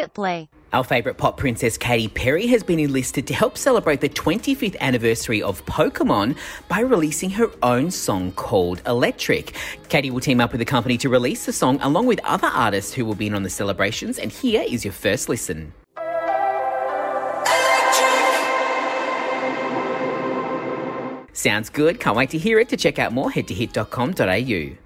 Hit play. Our favourite pop princess Katy Perry has been enlisted to help celebrate the 25th anniversary of Pokemon by releasing her own song called Electric. Katy will team up with the company to release the song along with other artists who will be in on the celebrations, and here is your first listen. Sounds good. Can't wait to hear it. To check out more, head to hit.com.au.